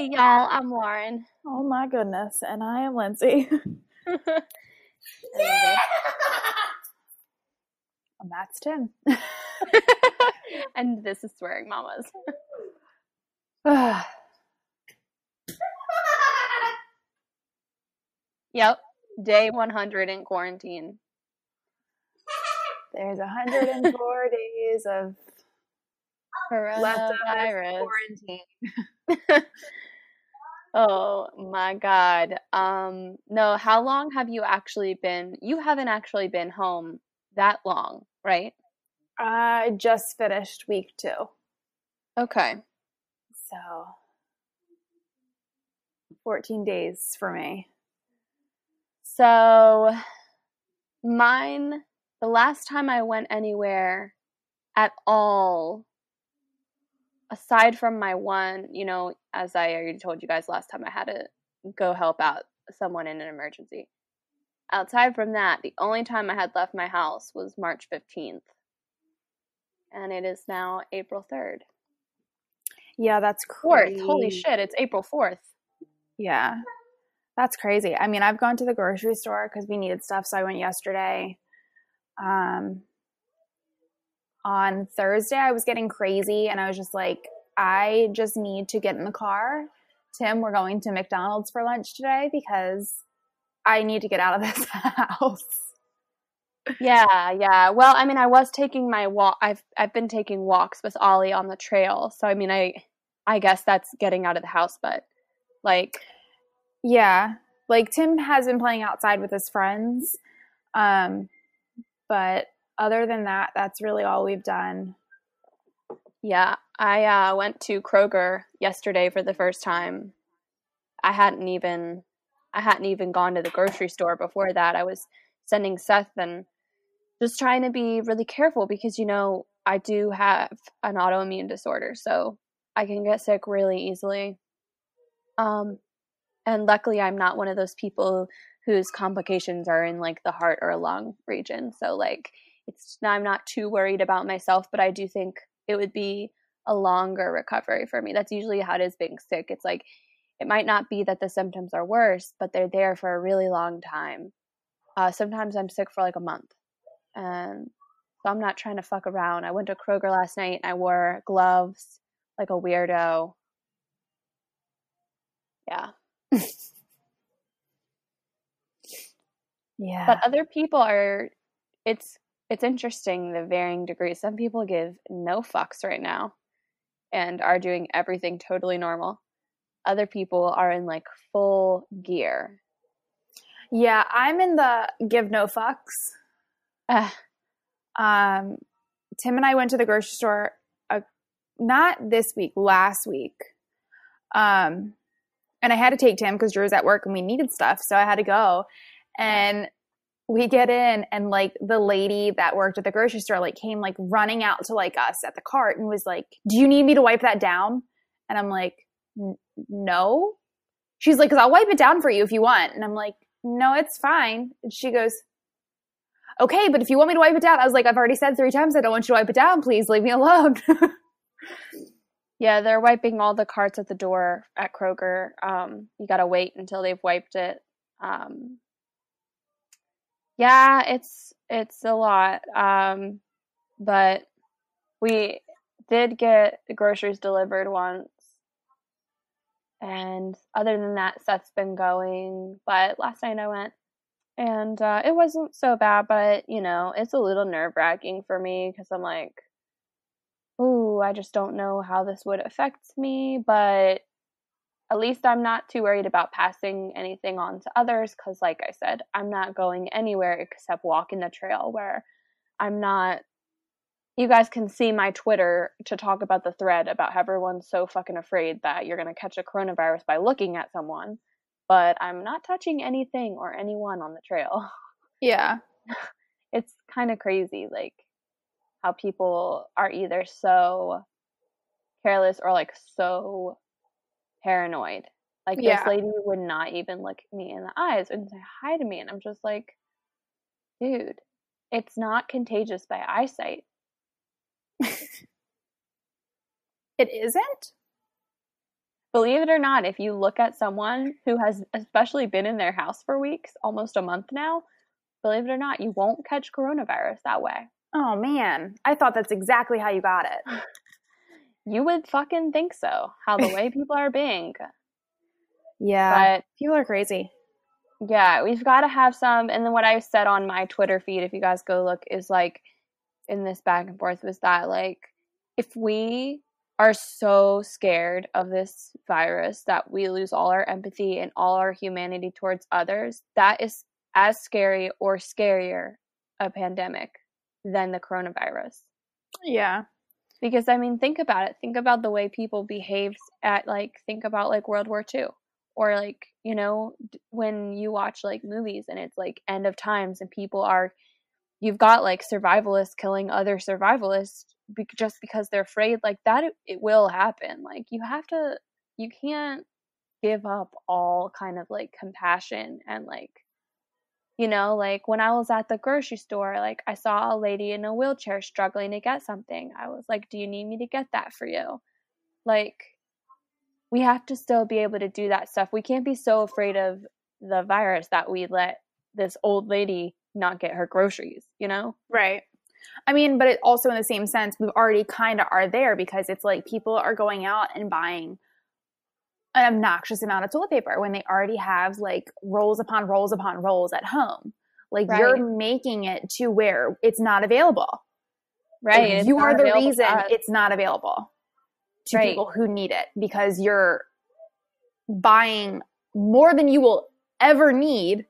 Hey, y'all, I'm Lauren. Oh my goodness. And I am Lindsay. yeah! And that's Tim. and this is Swearing Mamas. yep, day 100 in quarantine. There's 104 days of coronavirus quarantine. oh my god. Um no, how long have you actually been? You haven't actually been home that long, right? I just finished week 2. Okay. So 14 days for me. So mine the last time I went anywhere at all aside from my one, you know, as I already told you guys last time, I had to go help out someone in an emergency. Outside from that, the only time I had left my house was March 15th. And it is now April 3rd. Yeah, that's crazy. 4th. Holy shit, it's April 4th. Yeah. That's crazy. I mean, I've gone to the grocery store because we needed stuff, so I went yesterday. Um, on Thursday, I was getting crazy and I was just like, I just need to get in the car. Tim, we're going to McDonald's for lunch today because I need to get out of this house. Yeah, yeah. Well, I mean, I was taking my walk. I've I've been taking walks with Ollie on the trail. So I mean, I I guess that's getting out of the house, but like yeah, like Tim has been playing outside with his friends. Um but other than that, that's really all we've done. Yeah, I uh, went to Kroger yesterday for the first time. I hadn't even I hadn't even gone to the grocery store before that. I was sending Seth and just trying to be really careful because you know I do have an autoimmune disorder, so I can get sick really easily. Um, and luckily, I'm not one of those people whose complications are in like the heart or lung region. So like it's I'm not too worried about myself, but I do think it would be a longer recovery for me. That's usually how it is being sick. It's like it might not be that the symptoms are worse, but they're there for a really long time. Uh, sometimes I'm sick for like a month, and so I'm not trying to fuck around. I went to Kroger last night and I wore gloves like a weirdo. Yeah. yeah. But other people are it's it's interesting the varying degrees. Some people give no fucks right now and are doing everything totally normal. Other people are in like full gear. Yeah, I'm in the give no fucks. Uh, um, Tim and I went to the grocery store, uh, not this week, last week. Um, and I had to take Tim because Drew was at work and we needed stuff, so I had to go. And we get in and like the lady that worked at the grocery store like came like running out to like us at the cart and was like do you need me to wipe that down? And i'm like no. She's like because i'll wipe it down for you if you want. And i'm like no it's fine. And she goes okay but if you want me to wipe it down i was like i've already said three times i don't want you to wipe it down. Please leave me alone. Yeah they're wiping all the carts at the door at kroger. Um, you gotta wait until they've wiped it. Um, yeah, it's it's a lot. Um, but we did get groceries delivered once. And other than that, Seth's been going. But last night I went and uh, it wasn't so bad, but you know, it's a little nerve wracking for me because I'm like, ooh, I just don't know how this would affect me. But at least I'm not too worried about passing anything on to others because, like I said, I'm not going anywhere except walking the trail where I'm not. You guys can see my Twitter to talk about the thread about how everyone's so fucking afraid that you're going to catch a coronavirus by looking at someone, but I'm not touching anything or anyone on the trail. Yeah. it's kind of crazy, like how people are either so careless or like so paranoid. Like yeah. this lady would not even look me in the eyes and say hi to me, and I'm just like, dude, it's not contagious by eyesight. it isn't. believe it or not, if you look at someone who has especially been in their house for weeks, almost a month now, believe it or not, you won't catch coronavirus that way. Oh man, I thought that's exactly how you got it. you would fucking think so. How the way people are being. Yeah. But people are crazy. Yeah, we've got to have some. And then what I said on my Twitter feed, if you guys go look, is like in this back and forth was that like if we are so scared of this virus that we lose all our empathy and all our humanity towards others, that is as scary or scarier a pandemic than the coronavirus. Yeah. Because I mean, think about it. Think about the way people behaved at like think about like World War II or like, you know, when you watch like movies and it's like end of times and people are you've got like survivalists killing other survivalists be- just because they're afraid like that it, it will happen. Like you have to you can't give up all kind of like compassion and like you know, like when I was at the grocery store, like I saw a lady in a wheelchair struggling to get something. I was like, Do you need me to get that for you? Like, we have to still be able to do that stuff. We can't be so afraid of the virus that we let this old lady not get her groceries, you know? Right. I mean, but it also in the same sense, we already kind of are there because it's like people are going out and buying an obnoxious amount of toilet paper when they already have like rolls upon rolls upon rolls at home. Like right. you're making it to where it's not available. Right. You are the reason it's not available to right. people who need it because you're buying more than you will ever need.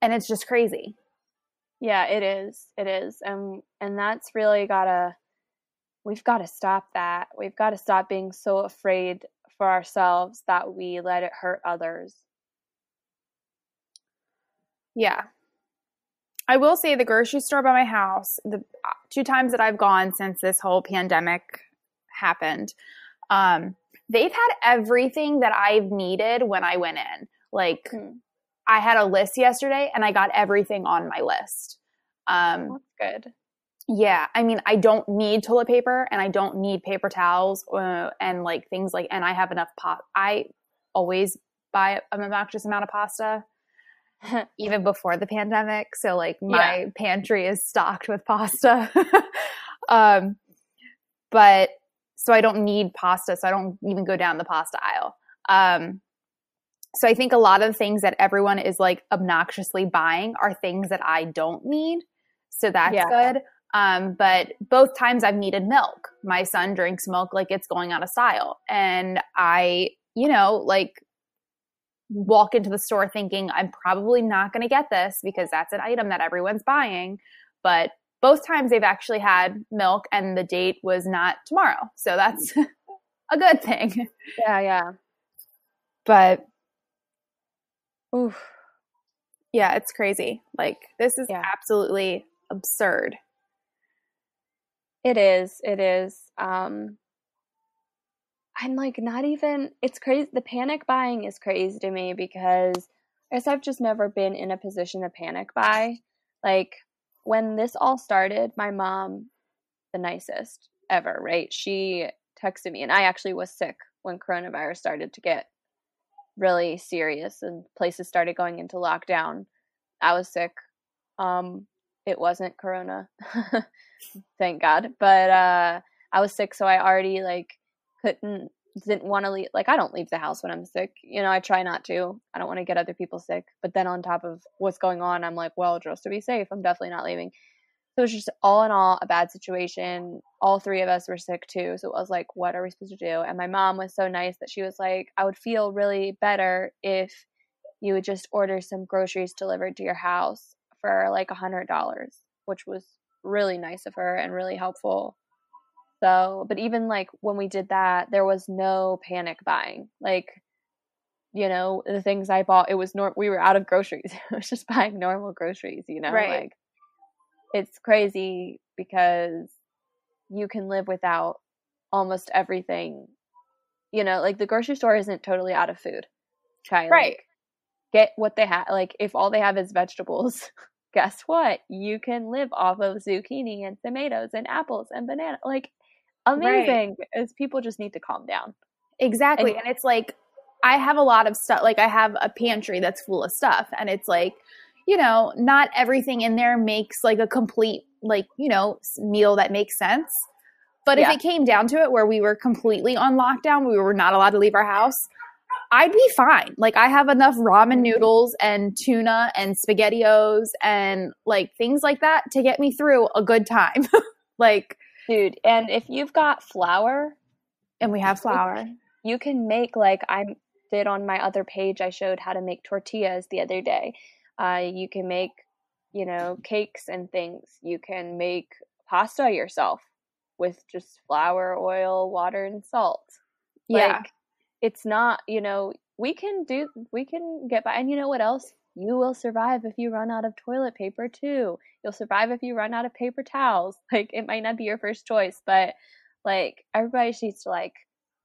And it's just crazy. Yeah, it is. It is. And and that's really gotta we've got to stop that. We've got to stop being so afraid for ourselves that we let it hurt others. Yeah. I will say the grocery store by my house, the uh, two times that I've gone since this whole pandemic happened, um, they've had everything that I've needed when I went in. Like, hmm. I had a list yesterday and I got everything on my list. Um, That's good. Yeah, I mean, I don't need toilet paper and I don't need paper towels uh, and like things like, and I have enough pot. I always buy an obnoxious amount of pasta, even before the pandemic. So like my yeah. pantry is stocked with pasta. um, but so I don't need pasta. So I don't even go down the pasta aisle. Um, so I think a lot of the things that everyone is like obnoxiously buying are things that I don't need. So that's yeah. good. Um, but both times I've needed milk. My son drinks milk like it's going out of style. And I, you know, like walk into the store thinking I'm probably not going to get this because that's an item that everyone's buying. But both times they've actually had milk and the date was not tomorrow. So that's a good thing. Yeah, yeah. But oof. Yeah, it's crazy. Like this is yeah. absolutely absurd. It is. It is. Um, I'm like not even. It's crazy. The panic buying is crazy to me because I guess I've just never been in a position to panic buy. Like when this all started, my mom, the nicest ever, right? She texted me, and I actually was sick when coronavirus started to get really serious and places started going into lockdown. I was sick. Um, it wasn't corona. thank God. But uh, I was sick, so I already like couldn't didn't want to leave. Like I don't leave the house when I'm sick. You know, I try not to. I don't want to get other people sick. But then on top of what's going on, I'm like, well, just to be safe, I'm definitely not leaving. So it's just all in all a bad situation. All three of us were sick too. So it was like, what are we supposed to do? And my mom was so nice that she was like, I would feel really better if you would just order some groceries delivered to your house for like a hundred dollars, which was really nice of her and really helpful. So, but even like when we did that, there was no panic buying. Like, you know, the things I bought, it was nor we were out of groceries. it was just buying normal groceries, you know? Right. Like it's crazy because you can live without almost everything. You know, like the grocery store isn't totally out of food. Try Right. Like, get what they have. Like if all they have is vegetables, guess what? You can live off of zucchini and tomatoes and apples and banana. Like amazing. Right. Is people just need to calm down. Exactly. And, and it's like I have a lot of stuff like I have a pantry that's full of stuff and it's like you know, not everything in there makes like a complete like, you know, meal that makes sense. But yeah. if it came down to it where we were completely on lockdown, we were not allowed to leave our house, I'd be fine. Like I have enough ramen noodles and tuna and spaghettios and like things like that to get me through a good time. like dude, and if you've got flour and we have flour, you can make like I did on my other page I showed how to make tortillas the other day. Uh, you can make, you know, cakes and things. You can make pasta yourself with just flour, oil, water, and salt. Yeah. It's not, you know, we can do, we can get by. And you know what else? You will survive if you run out of toilet paper too. You'll survive if you run out of paper towels. Like, it might not be your first choice, but like, everybody needs to like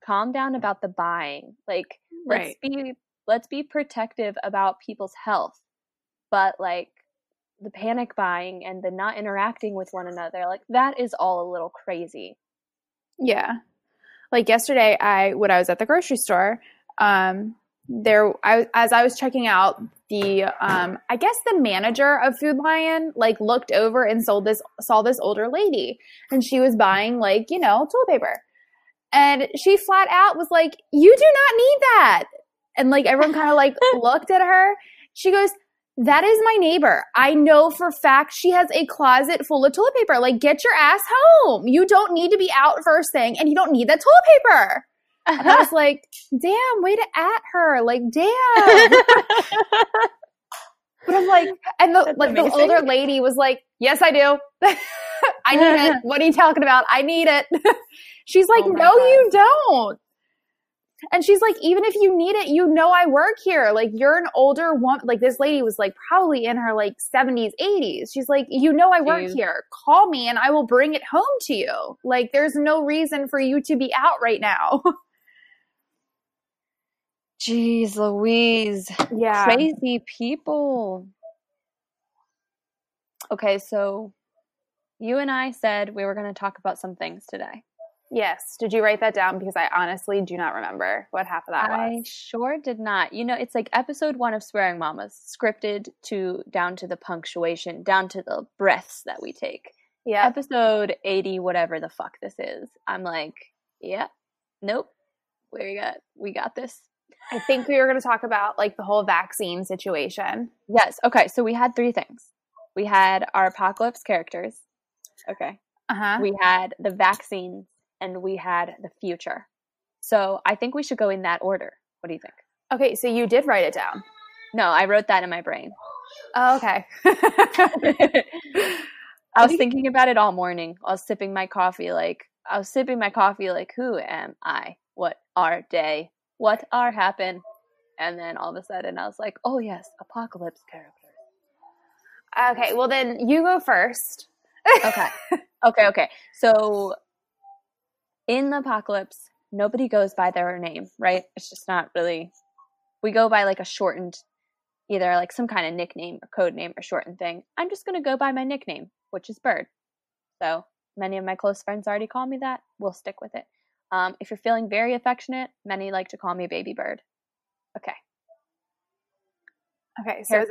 calm down about the buying. Like, let's be, let's be protective about people's health. But like, the panic buying and the not interacting with one another like that is all a little crazy yeah like yesterday i when i was at the grocery store um there I, as i was checking out the um i guess the manager of food lion like looked over and sold this saw this older lady and she was buying like you know toilet paper. And she flat out was like you do not need that. And like everyone kind of like looked at her. She goes that is my neighbor. I know for fact she has a closet full of toilet paper. Like, get your ass home. You don't need to be out first thing and you don't need that toilet paper. And I was like, damn, way to at her. Like, damn. but I'm like, and the, like the older lady was like, yes, I do. I need it. What are you talking about? I need it. She's like, oh no, God. you don't. And she's like, even if you need it, you know I work here. Like you're an older woman. Like this lady was like probably in her like 70s, 80s. She's like, you know I work here. Call me and I will bring it home to you. Like there's no reason for you to be out right now. Jeez Louise. Yeah. Crazy people. Okay, so you and I said we were going to talk about some things today. Yes. Did you write that down? Because I honestly do not remember what half of that I was. I sure did not. You know, it's like episode one of Swearing Mamas, scripted to down to the punctuation, down to the breaths that we take. Yeah. Episode 80, whatever the fuck this is. I'm like, yeah, nope. We got we got this. I think we were going to talk about like the whole vaccine situation. Yes. Okay. So we had three things. We had our apocalypse characters. Okay. Uh-huh. We had the vaccines and we had the future. So I think we should go in that order. What do you think? Okay, so you did write it down. No, I wrote that in my brain. Oh, okay. I was thinking about it all morning. I was sipping my coffee like I was sipping my coffee like who am I? What are day? What are happen? And then all of a sudden I was like, "Oh yes, apocalypse characters." Okay, well then you go first. okay. Okay, okay. So in the apocalypse, nobody goes by their name, right? It's just not really. We go by like a shortened, either like some kind of nickname or code name or shortened thing. I'm just going to go by my nickname, which is Bird. So many of my close friends already call me that. We'll stick with it. Um, if you're feeling very affectionate, many like to call me Baby Bird. Okay. Okay. So.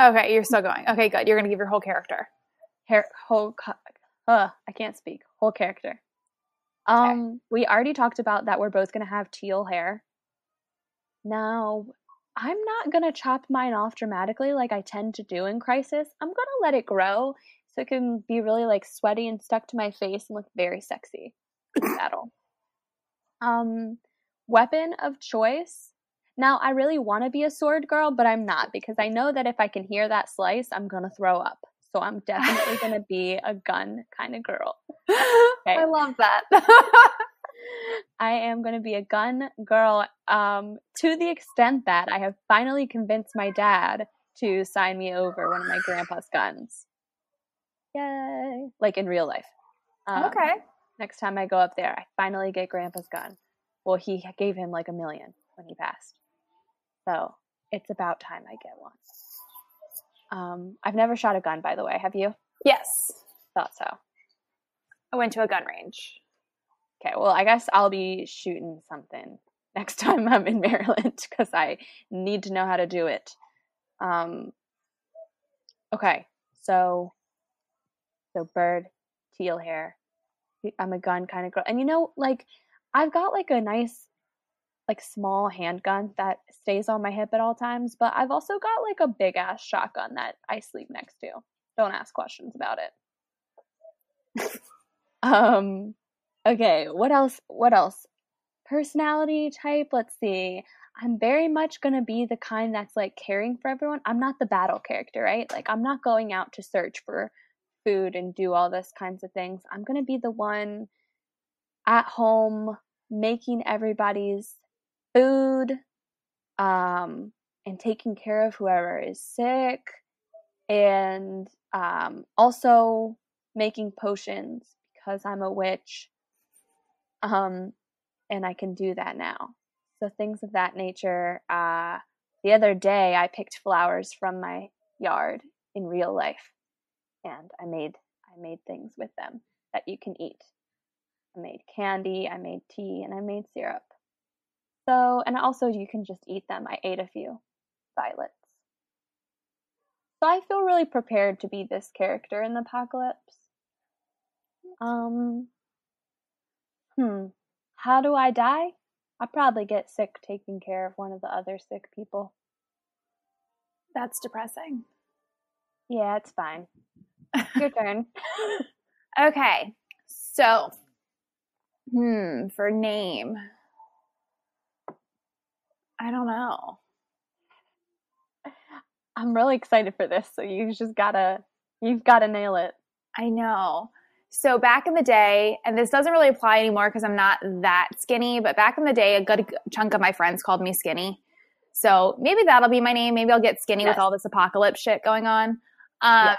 okay, you're still going. Okay, good. You're going to give your whole character. Hair, whole. Uh, I can't speak. Whole character. Um, okay. we already talked about that we're both to have teal hair. Now, I'm not to chop mine off dramatically like I tend to do in Crisis. I'm to let it grow so it can be really like sweaty and stuck to my face and look very sexy battle. Um, weapon of choice. Now, I really want to be a sword girl, but I'm not because I know that if I can hear that slice, I'm to throw up. So I'm definitely going to be a gun kind of girl. Okay. I love that. I am going to be a gun girl um, to the extent that I have finally convinced my dad to sign me over one of my grandpa's guns. Yay! Like in real life. Um, okay. Next time I go up there, I finally get grandpa's gun. Well, he gave him like a million when he passed. So it's about time I get one. Um, I've never shot a gun, by the way. Have you? Yes. Thought so. I went to a gun range. Okay, well, I guess I'll be shooting something next time I'm in Maryland because I need to know how to do it. Um, okay, so so bird, teal hair. I'm a gun kind of girl, and you know, like I've got like a nice, like small handgun that stays on my hip at all times, but I've also got like a big ass shotgun that I sleep next to. Don't ask questions about it. um, okay, what else? What else? Personality type. Let's see. I'm very much going to be the kind that's like caring for everyone. I'm not the battle character, right? Like, I'm not going out to search for food and do all this kinds of things. I'm going to be the one at home making everybody's food um, and taking care of whoever is sick and um, also making potions because I'm a witch. Um, and I can do that now. So things of that nature. Uh, the other day, I picked flowers from my yard in real life, and I made I made things with them that you can eat. I made candy, I made tea, and I made syrup. So, and also you can just eat them. I ate a few violets. So I feel really prepared to be this character in the apocalypse. Um, hmm. How do I die? I probably get sick taking care of one of the other sick people. That's depressing. Yeah, it's fine. Your turn. okay. So, hmm, for name. I don't know. I'm really excited for this, so you just gotta you've gotta nail it. I know. So back in the day, and this doesn't really apply anymore because I'm not that skinny, but back in the day, a good chunk of my friends called me skinny. So maybe that'll be my name. Maybe I'll get skinny yes. with all this apocalypse shit going on. Um, yes.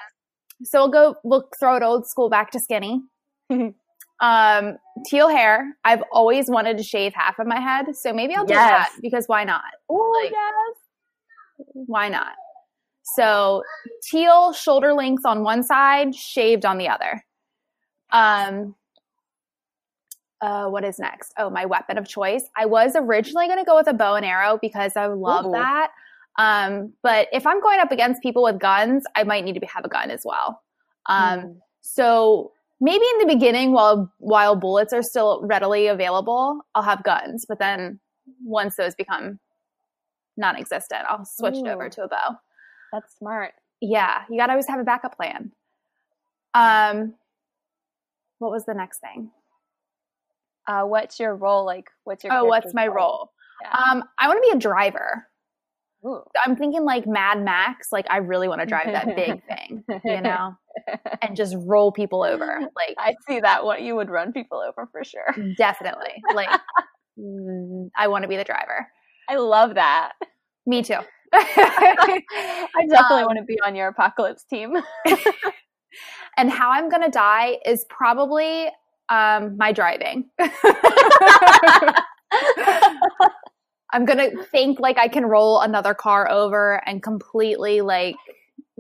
So we'll go, we'll throw it old school back to skinny. um, teal hair. I've always wanted to shave half of my head. So maybe I'll do yes. that because why not? Oh, like, yes. Why not? So teal shoulder length on one side, shaved on the other. Um, uh, what is next? Oh, my weapon of choice. I was originally going to go with a bow and arrow because I love Ooh. that. Um, but if I'm going up against people with guns, I might need to have a gun as well. Um, mm. So maybe in the beginning, while while bullets are still readily available, I'll have guns. But then once those become non-existent, I'll switch Ooh. it over to a bow. That's smart. Yeah, you got to always have a backup plan. Um, what was the next thing? Uh, what's your role? Like, what's your? Oh, what's my role? role? Yeah. Um, I want to be a driver. Ooh. I'm thinking like Mad Max. Like, I really want to drive that big thing, you know, and just roll people over. Like, I see that. What you would run people over for sure. Definitely. Like, I want to be the driver. I love that. Me too. I definitely um, want to be on your apocalypse team. and how I'm going to die is probably um, my driving. I'm going to think like I can roll another car over and completely like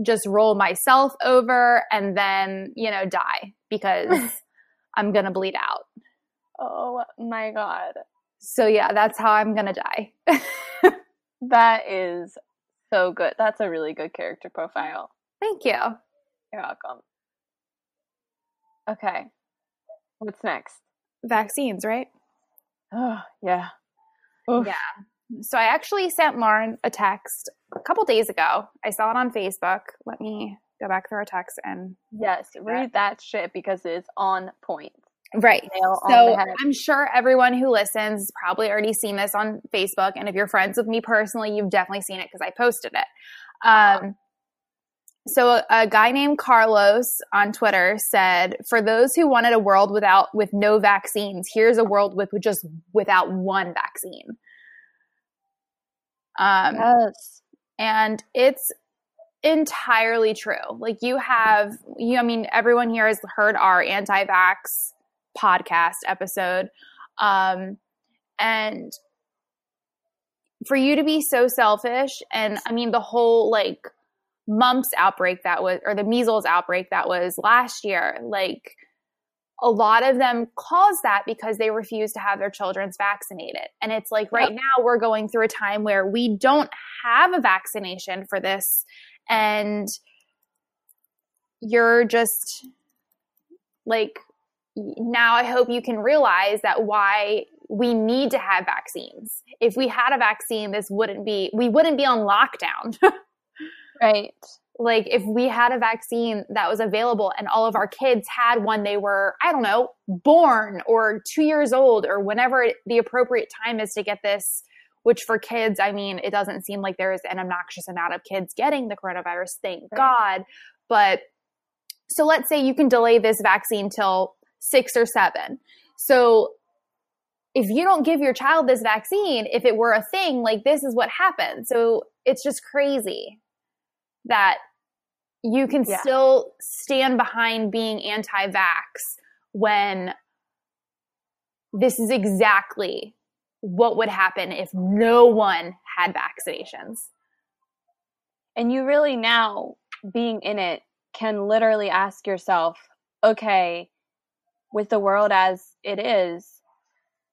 just roll myself over and then, you know, die because I'm going to bleed out. Oh my God. So, yeah, that's how I'm going to die. that is so good. That's a really good character profile. Thank you. You're welcome. Okay. What's next? Vaccines, right? Oh, yeah. Oof. Yeah. So I actually sent Lauren a text a couple days ago. I saw it on Facebook. Let me go back through our text and yes, read that shit because it's on point. Right. so I'm sure everyone who listens has probably already seen this on Facebook. And if you're friends with me personally, you've definitely seen it because I posted it. Um, so a, a, guy named Carlos on Twitter said, "For those who wanted a world without with no vaccines, here's a world with just without one vaccine." Um, yes, and it's entirely true. Like you have, you, I mean, everyone here has heard our anti-vax podcast episode, um, and for you to be so selfish, and I mean, the whole like mumps outbreak that was or the measles outbreak that was last year like a lot of them caused that because they refused to have their children vaccinated. And it's like right yep. now we're going through a time where we don't have a vaccination for this. And you're just like, now I hope you can realize that why we need to have vaccines. If we had a vaccine, this wouldn't be, we wouldn't be on lockdown. right. Like if we had a vaccine that was available and all of our kids had one they were i don't know born or 2 years old or whenever the appropriate time is to get this which for kids i mean it doesn't seem like there is an obnoxious amount of kids getting the coronavirus thank right. god. But so let's say you can delay this vaccine till 6 or 7 so if you don't give your child this vaccine if it were a thing like this is what happens. So it's just crazy that you can yeah. still stand behind being anti vax when this is exactly what would happen if no one had vaccinations. And you really now, being in it, can literally ask yourself, okay, with the world as it is,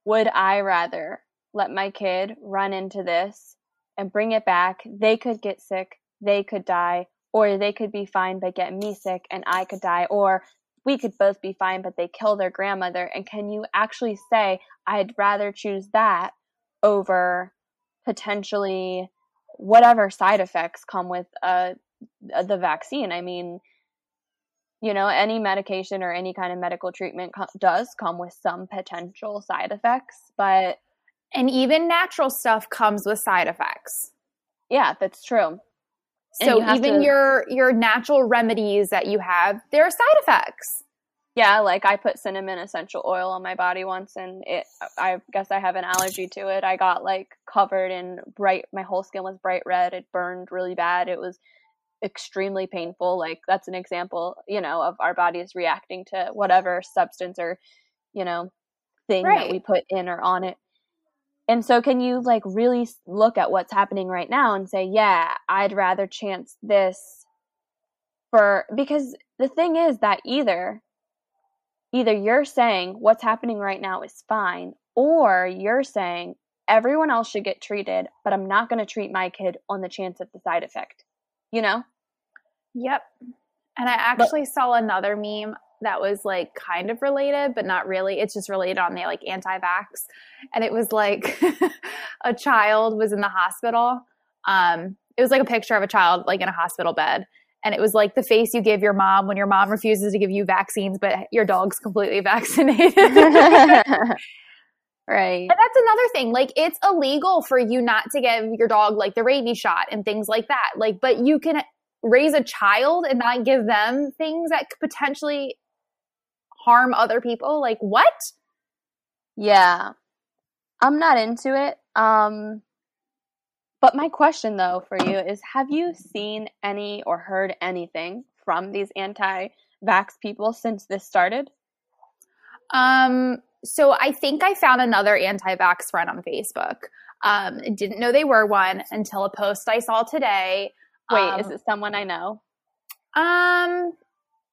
would I rather let my kid run into this and bring it back? They could get sick, they could die, or they could be fine but get me sick and I could die, or we could both be fine but they kill their grandmother. And can you actually say, I'd rather choose that over potentially whatever side effects come with uh, the vaccine? I mean, you know, any medication or any kind of medical treatment co- does come with some potential side effects, but. And even natural stuff comes with side effects. Yeah, that's true. So you even to, your your natural remedies that you have, there are side effects. Yeah, like I put cinnamon essential oil on my body once and it I guess I have an allergy to it. I got like covered in bright my whole skin was bright red. It burned really bad. It was extremely painful. Like that's an example, you know, of our bodies reacting to whatever substance or, you know, thing right. that we put in or on it and so can you like really look at what's happening right now and say yeah i'd rather chance this for because the thing is that either either you're saying what's happening right now is fine or you're saying everyone else should get treated but i'm not going to treat my kid on the chance of the side effect you know? Yep. And i actually but, saw another meme that was like kind of related, but not really. It's just related on the like anti vax. And it was like a child was in the hospital. Um, it was like a picture of a child like in a hospital bed. And it was like the face you give your mom when your mom refuses to give you vaccines, but your dog's completely vaccinated. Right. And that's another thing. Like it's illegal for you not to give your dog like the rabies shot and things like that. Like, but you can raise a child and not give them things that could potentially harm other people. Like, what? Yeah. I'm not into it. Um, but my question though for you is have you seen any or heard anything from these anti-vax people since this started? Um, so I think I found another anti-vax friend on Facebook. Um, didn't know they were one until a post I saw today. Wait, um, is it someone I know? Um,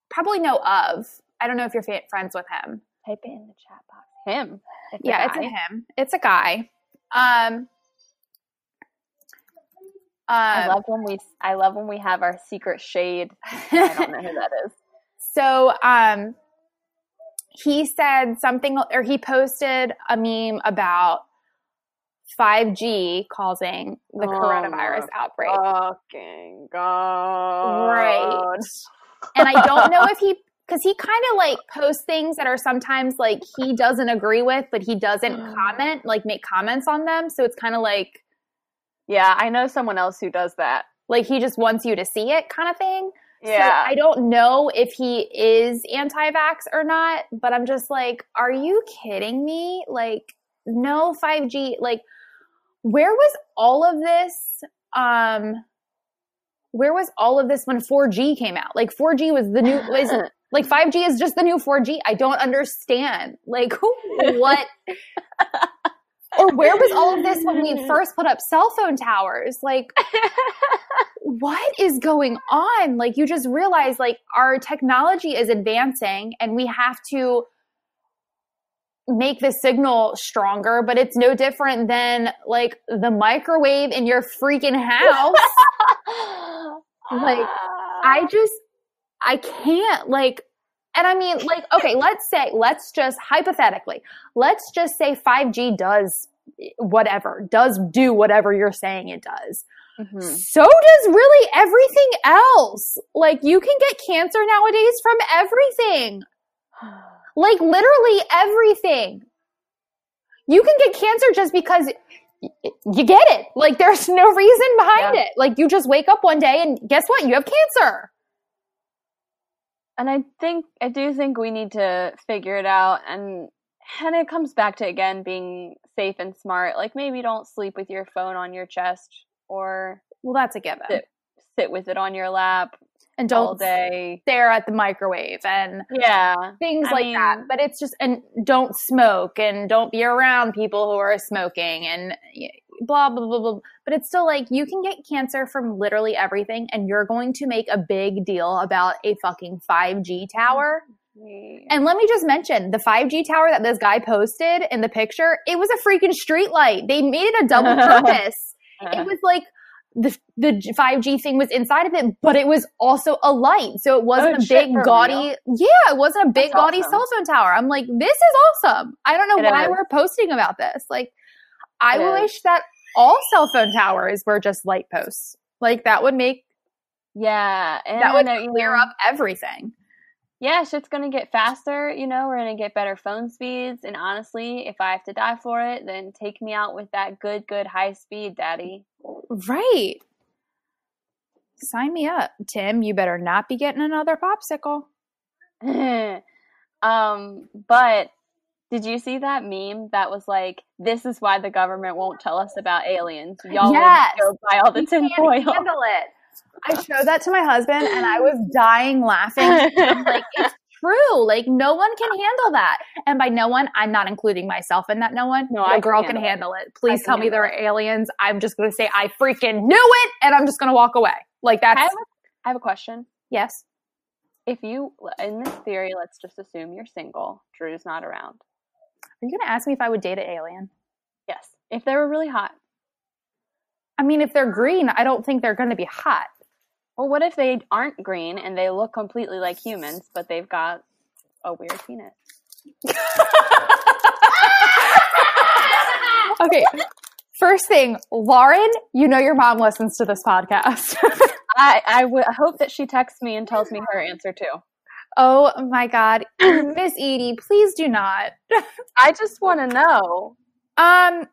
probably know of. I don't know if you're friends with him. Type it in the chat box. Him. It's yeah, it's a him. It's a guy. Um, I um, love when we I love when we have our secret shade. I don't know who that is. So, um, he said something, or he posted a meme about 5G causing the oh coronavirus outbreak. Fucking god! Right. And I don't know if he because he kind of like posts things that are sometimes like he doesn't agree with, but he doesn't mm. comment, like make comments on them. So it's kind of like, yeah, I know someone else who does that. Like he just wants you to see it, kind of thing. Yeah. So I don't know if he is anti-vax or not, but I'm just like, are you kidding me? Like, no 5G. Like, where was all of this? Um, where was all of this when 4G came out? Like 4G was the new was like 5G is just the new 4G. I don't understand. Like who, what or where was all of this when we first put up cell phone towers? Like what is going on? Like you just realize like our technology is advancing and we have to make the signal stronger, but it's no different than like the microwave in your freaking house. like, I just, I can't, like, and I mean, like, okay, let's say, let's just hypothetically, let's just say 5G does whatever, does do whatever you're saying it does. Mm-hmm. So does really everything else. Like, you can get cancer nowadays from everything. Like, literally everything. You can get cancer just because you get it. Like, there's no reason behind yeah. it. Like, you just wake up one day and guess what? You have cancer. And I think, I do think we need to figure it out. And, and it comes back to, again, being safe and smart. Like, maybe don't sleep with your phone on your chest or. Well, that's a given. Sit, sit with it on your lap and don't day. stare at the microwave and yeah things I like mean, that but it's just and don't smoke and don't be around people who are smoking and blah blah blah blah but it's still like you can get cancer from literally everything and you're going to make a big deal about a fucking 5G tower and let me just mention the 5G tower that this guy posted in the picture, it was a freaking street light. They made it a double purpose. Uh-huh. it was like the the 5G thing was inside of it, but it was also a light. So it wasn't oh, a big gaudy real? Yeah, it wasn't a big That's gaudy awesome. cell phone tower. I'm like, this is awesome. I don't know it why is. we're posting about this. Like I it wish is. that all cell phone towers were just light posts. Like that would make Yeah, that would clear up everything yeah, shit's gonna get faster, you know, we're gonna get better phone speeds. And honestly, if I have to die for it, then take me out with that good, good high speed, daddy. Right. Sign me up. Tim, you better not be getting another popsicle. um, but did you see that meme that was like, "This is why the government won't tell us about aliens. Y'all yes. will go buy all the tinfoil." Handle it. I showed that to my husband and I was dying laughing. I'm like, it's true. Like no one can handle that. And by no one, I'm not including myself in that no one. No, a girl can handle, it. it. Please tell me there are aliens. I'm just going to say I freaking knew it and I'm just going to walk away. Like that's I have, a, I have a question. Yes. If you in this theory, let's just assume you're single. Drew's not around. Are you going to ask me if I would date an alien? Yes. If they were really hot. I mean, if they're green, I don't think they're going to be hot. Well, what if they aren't green and they look completely like humans, but they've got a weird penis? okay. First thing, Lauren, you know your mom listens to this podcast. I, I w- hope that she texts me and tells me her answer too. Oh my God. Miss Edie, please do not. I just want to know. Um,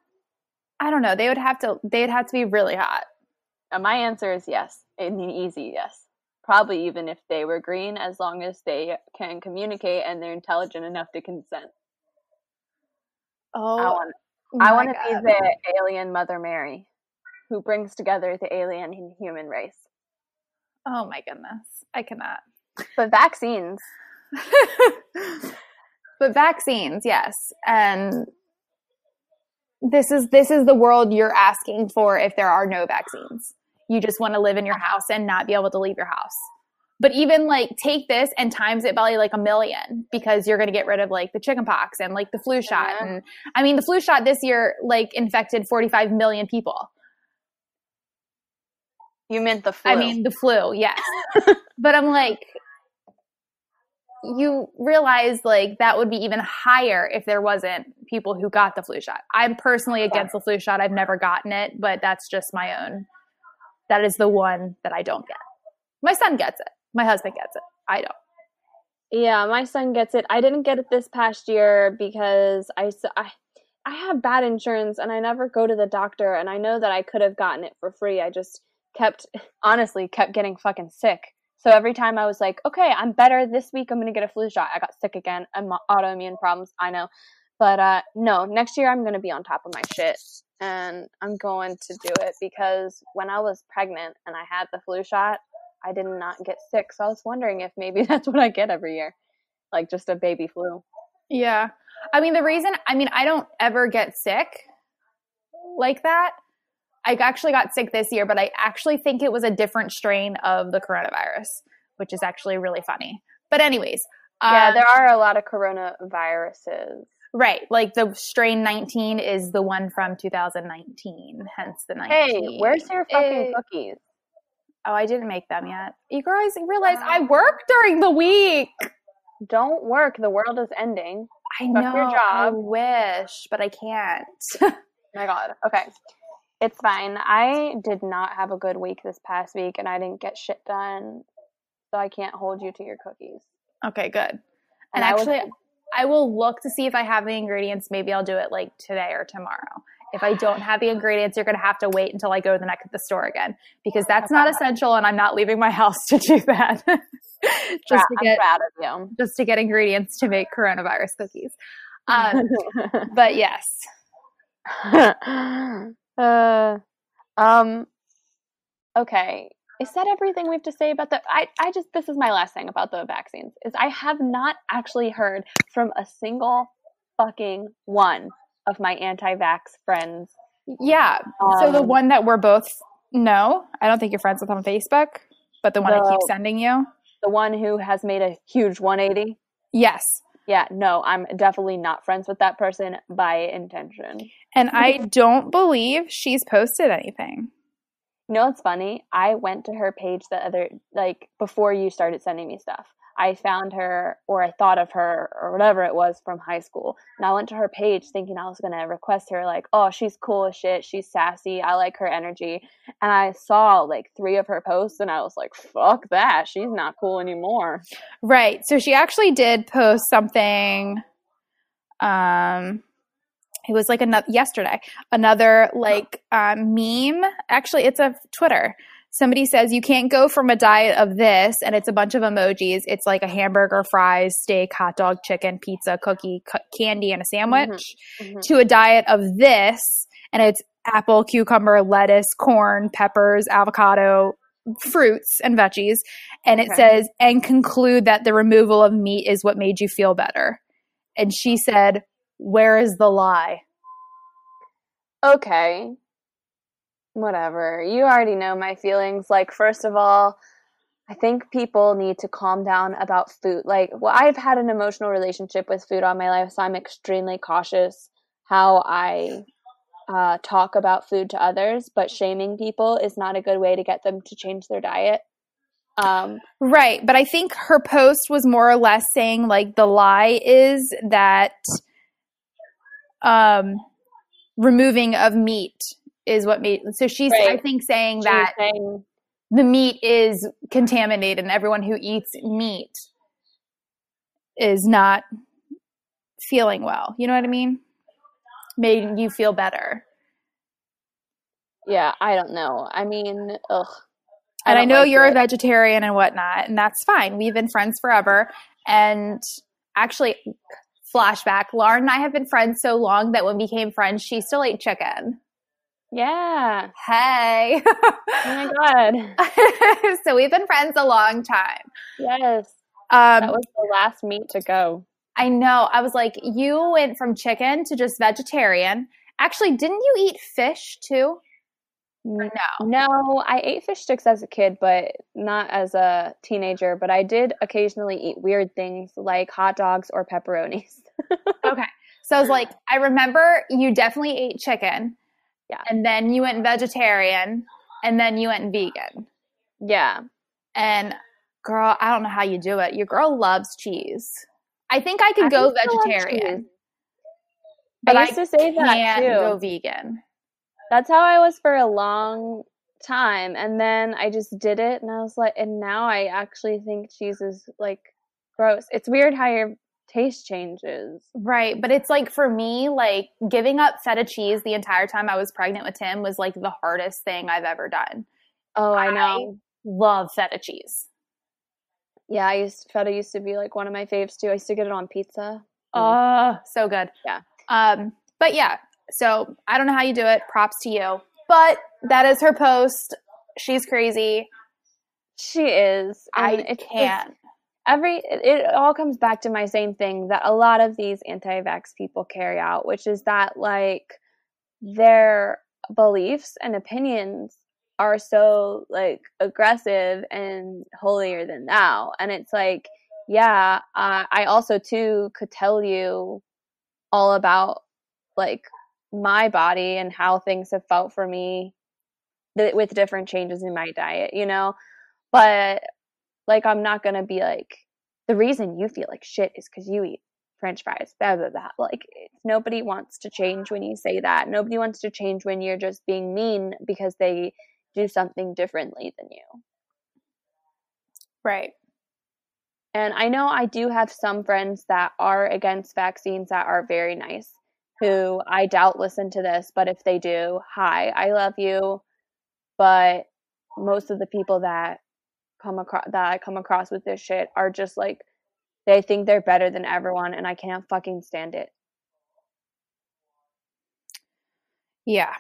I don't know. They would have to, they'd have to be really hot. Uh, my answer is yes. I mean, easy yes. Probably even if they were green, as long as they can communicate and they're intelligent enough to consent. Oh, I want, I want to be the alien Mother Mary, who brings together the alien and human race. Oh my goodness, I cannot. But vaccines. but vaccines, yes, and this is this is the world you're asking for if there are no vaccines you just want to live in your house and not be able to leave your house. But even like take this and times it by like a million because you're going to get rid of like the chicken pox and like the flu uh-huh. shot. Yeah. And I mean, the flu shot this year like infected 45 million people. You meant the flu. I mean, the flu, yes. but I'm like, you realize like that would be even higher if there wasn't people who got the flu shot. I'm personally against the flu shot. I've never gotten it, but that's just my own that is the one that I don't get. My son gets it. My husband gets it. I don't. Yeah, my son gets it. I didn't get it this past year because I, I I have bad insurance and I never go to the doctor and I know that I could have gotten it for free. I just kept honestly kept getting fucking sick. So every time I was like, okay, I'm better this week, I'm going to get a flu shot. I got sick again. I'm autoimmune problems, I know. But uh no, next year I'm going to be on top of my shit and I'm going to do it because when I was pregnant and I had the flu shot, I did not get sick. So I was wondering if maybe that's what I get every year, like just a baby flu. Yeah. I mean, the reason, I mean, I don't ever get sick like that. I actually got sick this year, but I actually think it was a different strain of the coronavirus, which is actually really funny. But, anyways, yeah, um, there are a lot of coronaviruses. Right. Like the strain 19 is the one from 2019, hence the 19. Hey, where's your fucking cookies? Oh, I didn't make them yet. You guys realize I work during the week. Don't work. The world is ending. I know. your job. I wish, but I can't. oh my God. Okay. It's fine. I did not have a good week this past week and I didn't get shit done. So I can't hold you to your cookies. Okay, good. And, and actually, was, I will look to see if I have the ingredients. Maybe I'll do it like today or tomorrow. If I don't have the ingredients, you're going to have to wait until I go to the next the store again because that's not essential, and I'm not leaving my house to do that. just to get just to get ingredients to make coronavirus cookies. Um, but yes. Uh, um. Okay. Is that everything we have to say about the I, I just this is my last thing about the vaccines is I have not actually heard from a single fucking one of my anti-vax friends. Yeah. Um, so the um, one that we're both no, I don't think you're friends with on Facebook, but the one the, I keep sending you. The one who has made a huge 180. Yes. Yeah, no, I'm definitely not friends with that person by intention. And I don't believe she's posted anything. You know what's funny? I went to her page the other like before you started sending me stuff. I found her or I thought of her or whatever it was from high school. And I went to her page thinking I was going to request her, like, oh, she's cool as shit. She's sassy. I like her energy. And I saw like three of her posts and I was like, fuck that. She's not cool anymore. Right. So she actually did post something. Um, it was like another yesterday, another like um, meme. Actually, it's a Twitter somebody says you can't go from a diet of this and it's a bunch of emojis it's like a hamburger fries steak hot dog chicken pizza cookie candy and a sandwich mm-hmm. Mm-hmm. to a diet of this and it's apple cucumber lettuce corn peppers avocado fruits and veggies and it okay. says and conclude that the removal of meat is what made you feel better and she said where is the lie okay whatever. You already know my feelings. Like, first of all, I think people need to calm down about food. Like, well, I've had an emotional relationship with food all my life, so I'm extremely cautious how I uh, talk about food to others. But shaming people is not a good way to get them to change their diet. Um, right. But I think her post was more or less saying, like, the lie is that um, removing of meat is what made so she's right. i think saying that saying, the meat is contaminated and everyone who eats meat is not feeling well you know what i mean made you feel better yeah i don't know i mean ugh I and I know like you're it. a vegetarian and whatnot, and that's fine. We've been friends forever. And actually, flashback, Lauren and I have been friends so long that when we became friends, she still ate chicken. Yeah. Hey. oh my God. so we've been friends a long time. Yes. Um, that was the last meat to go. I know. I was like, you went from chicken to just vegetarian. Actually, didn't you eat fish too? no. No, I ate fish sticks as a kid, but not as a teenager. But I did occasionally eat weird things like hot dogs or pepperonis. okay. So I was like, I remember you definitely ate chicken. Yeah. And then you went vegetarian and then you went vegan. Yeah. And girl, I don't know how you do it. Your girl loves cheese. I think I could I go vegetarian. But I used to say that too. Go vegan. That's how I was for a long time, and then I just did it, and I was like, and now I actually think cheese is like gross. It's weird how your taste changes. Right. But it's like for me, like giving up feta cheese the entire time I was pregnant with Tim was like the hardest thing I've ever done. Oh, I know. I love feta cheese. Yeah, I used feta used to be like one of my faves too. I used to get it on pizza. Oh, uh, so good. Yeah. Um, but yeah, so I don't know how you do it. Props to you. But that is her post. She's crazy. She is. I can't every it all comes back to my same thing that a lot of these anti-vax people carry out which is that like their beliefs and opinions are so like aggressive and holier than thou and it's like yeah uh, i also too could tell you all about like my body and how things have felt for me th- with different changes in my diet, you know? But like, I'm not going to be like, the reason you feel like shit is because you eat french fries, blah, blah, blah. Like, nobody wants to change when you say that. Nobody wants to change when you're just being mean because they do something differently than you. Right. And I know I do have some friends that are against vaccines that are very nice, who I doubt listen to this, but if they do, hi, I love you. But most of the people that come across that I come across with this shit are just like they think they're better than everyone and I can't fucking stand it. Yeah.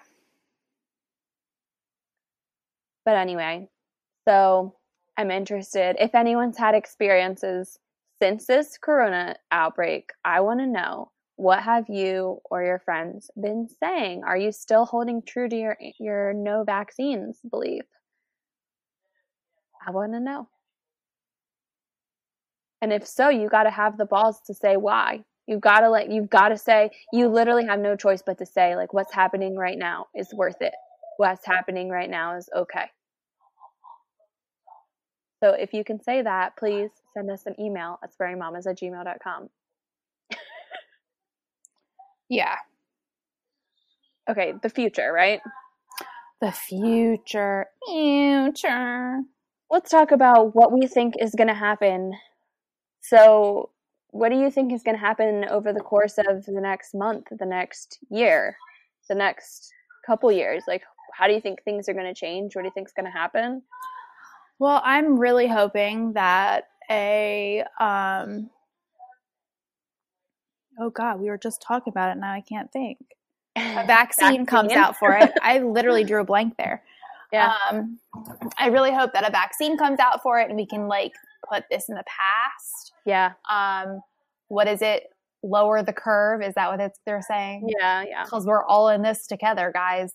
But anyway, so I'm interested. If anyone's had experiences since this corona outbreak, I want to know what have you or your friends been saying? Are you still holding true to your your no vaccines belief? I want to know. And if so, you got to have the balls to say why. You've got to like you've got to say you literally have no choice but to say like what's happening right now is worth it. What's happening right now is okay. So if you can say that, please send us an email at sparingmamas at gmail.com. yeah. Okay, the future, right? The future. Future. Let's talk about what we think is going to happen. So, what do you think is going to happen over the course of the next month, the next year, the next couple years? Like, how do you think things are going to change? What do you think is going to happen? Well, I'm really hoping that a um oh god, we were just talking about it now I can't think. A vaccine, vaccine. comes out for it. I literally drew a blank there. Yeah. Um I really hope that a vaccine comes out for it and we can like put this in the past. Yeah. Um what is it? Lower the curve. Is that what it's they're saying? Yeah, yeah. Because we're all in this together, guys.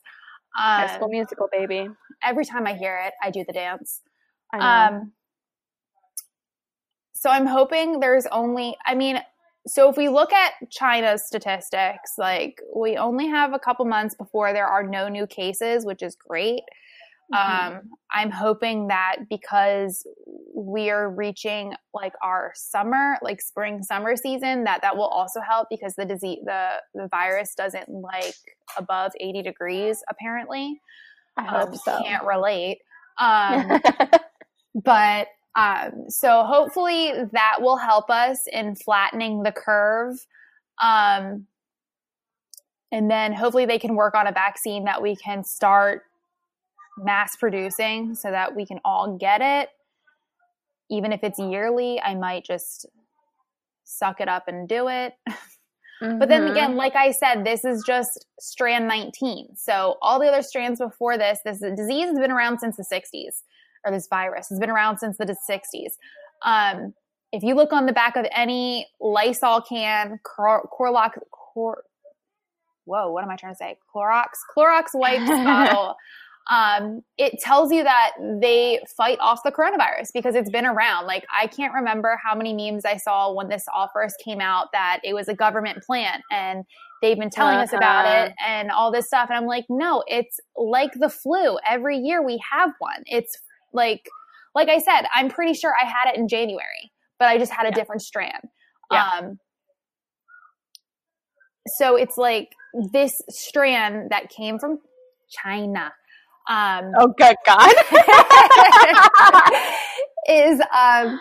Um, High School Musical, baby. Every time I hear it, I do the dance. Um, so I'm hoping there's only, I mean, so if we look at China's statistics, like we only have a couple months before there are no new cases, which is great. Mm-hmm. Um, I'm hoping that because we are reaching like our summer, like spring summer season, that that will also help because the disease, the the virus doesn't like above 80 degrees apparently. I hope so. Can't relate. Um, But um, so hopefully that will help us in flattening the curve. Um, and then hopefully they can work on a vaccine that we can start mass producing so that we can all get it. Even if it's yearly, I might just suck it up and do it. Mm-hmm. But then again, mm-hmm. like I said, this is just strand 19. So all the other strands before this, this disease has been around since the 60s or this virus has been around since the 60s. Um, if you look on the back of any Lysol can, Clorox, Clor, whoa, what am I trying to say? Clorox, Clorox wipes bottle. Um, it tells you that they fight off the coronavirus because it's been around. Like I can't remember how many memes I saw when this all first came out that it was a government plan and they've been telling uh-huh. us about it uh-huh. and all this stuff. And I'm like, no, it's like the flu. Every year we have one. It's like like I said, I'm pretty sure I had it in January, but I just had a yeah. different strand. Yeah. Um, so it's like this strand that came from China. Um, oh, good God. is um,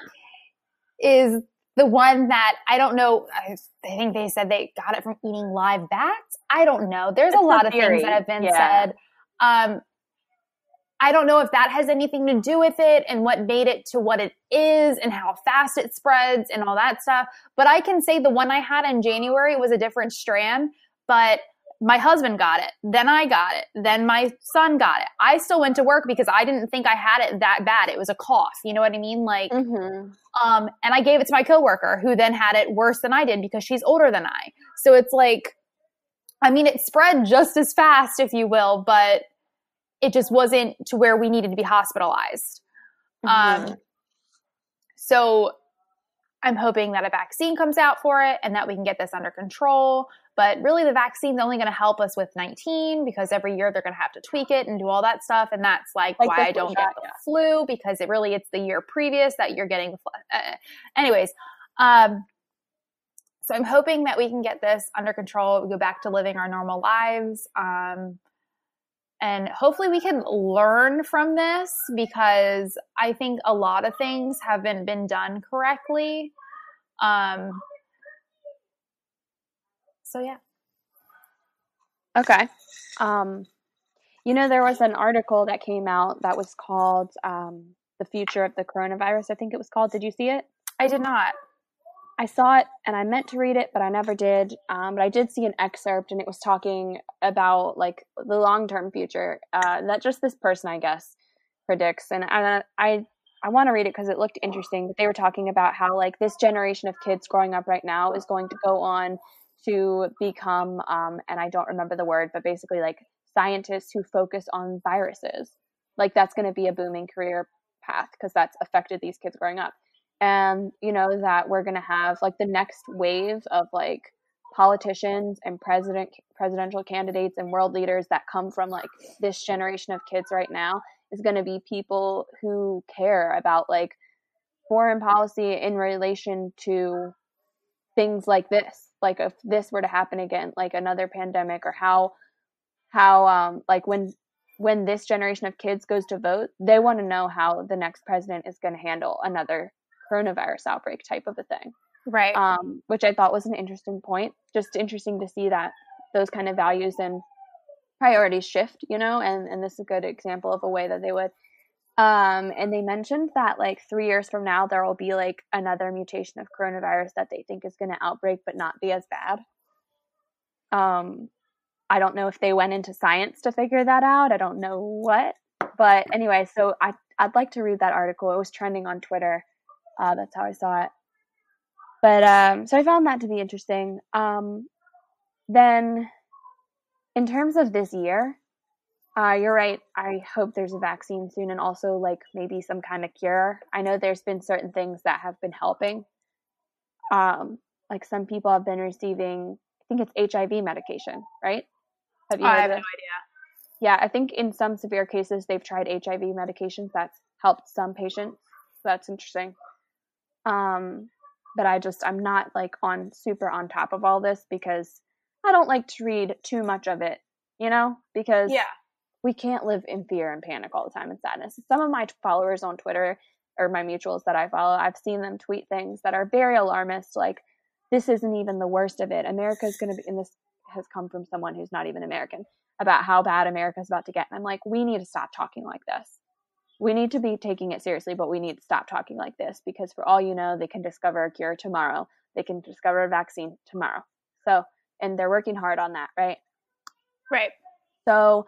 is the one that I don't know. I, think they said they got it from eating live bats. I don't know. There's it's a lot of things that have been yeah. said. Um, I don't know if that has anything to do with it and what made it to what it is and how fast it spreads and all that stuff. But I can say the one I had in January was a different strand, but my husband got it. Then I got it. Then my son got it. I still went to work because I didn't think I had it that bad. It was a cough. You know what I mean? Like, mm-hmm. um, and I gave it to my coworker who then had it worse than I did because she's older than I. So it's like, I mean, it spread just as fast, if you will, but it just wasn't to where we needed to be hospitalized. Mm-hmm. Um, so I'm hoping that a vaccine comes out for it and that we can get this under control. But really, the vaccine's only going to help us with 19 because every year they're going to have to tweak it and do all that stuff. And that's like, like why I don't shot, get the yeah. flu because it really it's the year previous that you're getting the flu. Uh, anyways, um, so I'm hoping that we can get this under control. We go back to living our normal lives. Um, and hopefully we can learn from this because I think a lot of things haven't been done correctly. Um, so yeah. Okay. Um, you know, there was an article that came out that was called um, "The Future of the Coronavirus." I think it was called. Did you see it? I did not. I saw it and I meant to read it, but I never did. Um, but I did see an excerpt, and it was talking about like the long term future uh, that just this person, I guess, predicts. And I I, I want to read it because it looked interesting. But they were talking about how like this generation of kids growing up right now is going to go on to become, um, and I don't remember the word, but basically like scientists who focus on viruses. Like that's going to be a booming career path because that's affected these kids growing up and you know that we're going to have like the next wave of like politicians and president presidential candidates and world leaders that come from like this generation of kids right now is going to be people who care about like foreign policy in relation to things like this like if this were to happen again like another pandemic or how how um like when when this generation of kids goes to vote they want to know how the next president is going to handle another coronavirus outbreak type of a thing. Right. Um, which I thought was an interesting point. Just interesting to see that those kind of values and priorities shift, you know, and, and this is a good example of a way that they would. Um, and they mentioned that like three years from now, there will be like another mutation of coronavirus that they think is going to outbreak, but not be as bad. Um, I don't know if they went into science to figure that out. I don't know what, but anyway, so I I'd like to read that article. It was trending on Twitter uh, that's how I saw it. But um, so I found that to be interesting. Um, then, in terms of this year, uh, you're right. I hope there's a vaccine soon, and also like maybe some kind of cure. I know there's been certain things that have been helping. Um, like some people have been receiving, I think it's HIV medication, right? Have you? Oh, I have no idea. Yeah, I think in some severe cases they've tried HIV medications. That's helped some patients. So that's interesting. Um, but I just I'm not like on super on top of all this because I don't like to read too much of it, you know, because yeah. We can't live in fear and panic all the time and sadness. Some of my followers on Twitter or my mutuals that I follow, I've seen them tweet things that are very alarmist, like this isn't even the worst of it. America's going to be, and this has come from someone who's not even American about how bad America's about to get. And I'm like, we need to stop talking like this we need to be taking it seriously, but we need to stop talking like this because for all you know, they can discover a cure tomorrow. They can discover a vaccine tomorrow. So, and they're working hard on that, right? Right. So,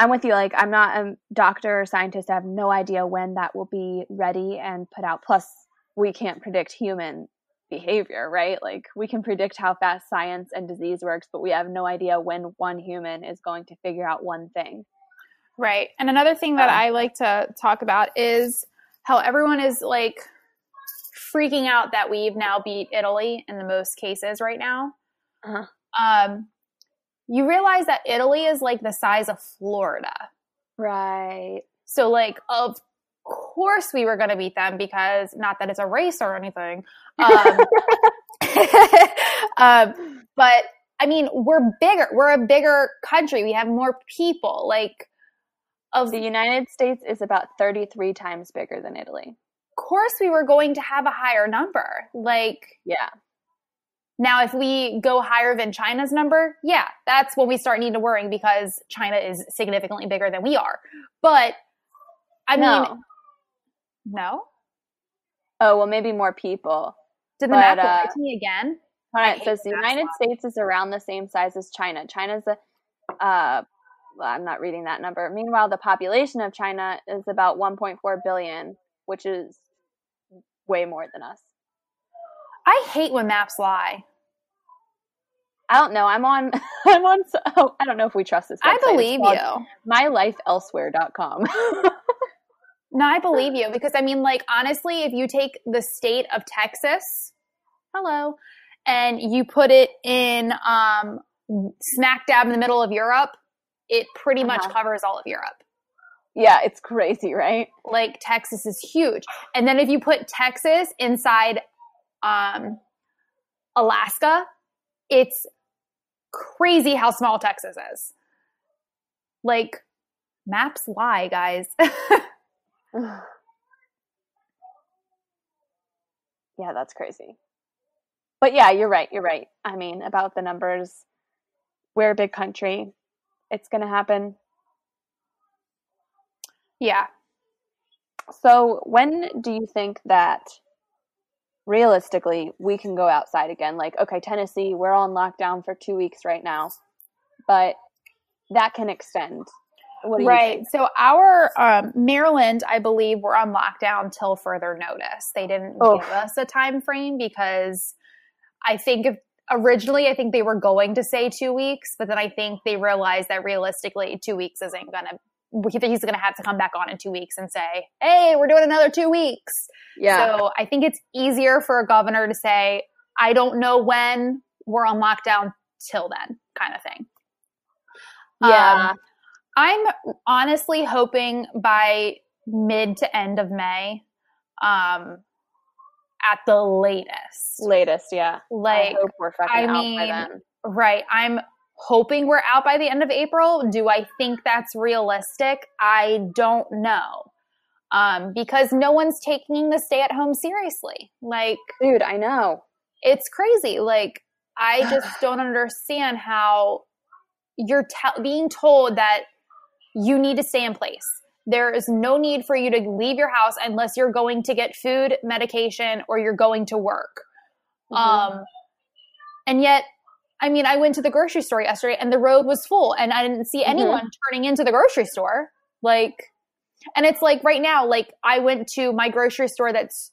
I'm with you. Like, I'm not a doctor or scientist. I have no idea when that will be ready and put out. Plus, we can't predict human behavior, right? Like, we can predict how fast science and disease works, but we have no idea when one human is going to figure out one thing. Right. And another thing that I like to talk about is how everyone is like freaking out that we've now beat Italy in the most cases right now. Uh-huh. Um, you realize that Italy is like the size of Florida. Right. So, like, of course we were going to beat them because not that it's a race or anything. Um, um, but I mean, we're bigger. We're a bigger country. We have more people. Like, of the United States is about 33 times bigger than Italy. Of course, we were going to have a higher number. Like, yeah. Now, if we go higher than China's number, yeah, that's when we start needing to worry because China is significantly bigger than we are. But I no. mean, no. Oh well, maybe more people. Did the but, map lie uh, to me again? All right, so the United States is around the same size as China. China's a uh, well, I'm not reading that number. Meanwhile, the population of China is about 1.4 billion, which is way more than us. I hate when maps lie. I don't know. I'm on. I'm on. Oh, I don't know if we trust this. Website. I believe you. MyLifeElsewhere.com. No, I believe you because I mean, like, honestly, if you take the state of Texas, hello, and you put it in um, smack dab in the middle of Europe, it pretty uh-huh. much covers all of Europe. Yeah, it's crazy, right? Like Texas is huge. And then if you put Texas inside um, Alaska, it's crazy how small Texas is. Like maps lie, guys. yeah, that's crazy. But yeah, you're right. You're right. I mean, about the numbers, we're a big country. It's going to happen. Yeah. So, when do you think that realistically we can go outside again? Like, okay, Tennessee, we're on lockdown for two weeks right now, but that can extend right. So our um, Maryland, I believe, we're on lockdown till further notice. They didn't oh. give us a time frame because I think if originally I think they were going to say two weeks, but then I think they realized that realistically two weeks isn't gonna. He's going to have to come back on in two weeks and say, "Hey, we're doing another two weeks." Yeah. So I think it's easier for a governor to say, "I don't know when we're on lockdown till then," kind of thing. Yeah. Um, I'm honestly hoping by mid to end of May, um, at the latest. Latest, yeah. Like, I, mean, right. I'm hoping we're out by the end of April. Do I think that's realistic? I don't know. Um, because no one's taking the stay at home seriously. Like, dude, I know. It's crazy. Like, I just don't understand how you're te- being told that you need to stay in place. There is no need for you to leave your house unless you're going to get food, medication, or you're going to work. Mm-hmm. Um, and yet, I mean, I went to the grocery store yesterday and the road was full and I didn't see mm-hmm. anyone mm-hmm. turning into the grocery store. Like, and it's like right now, like I went to my grocery store that's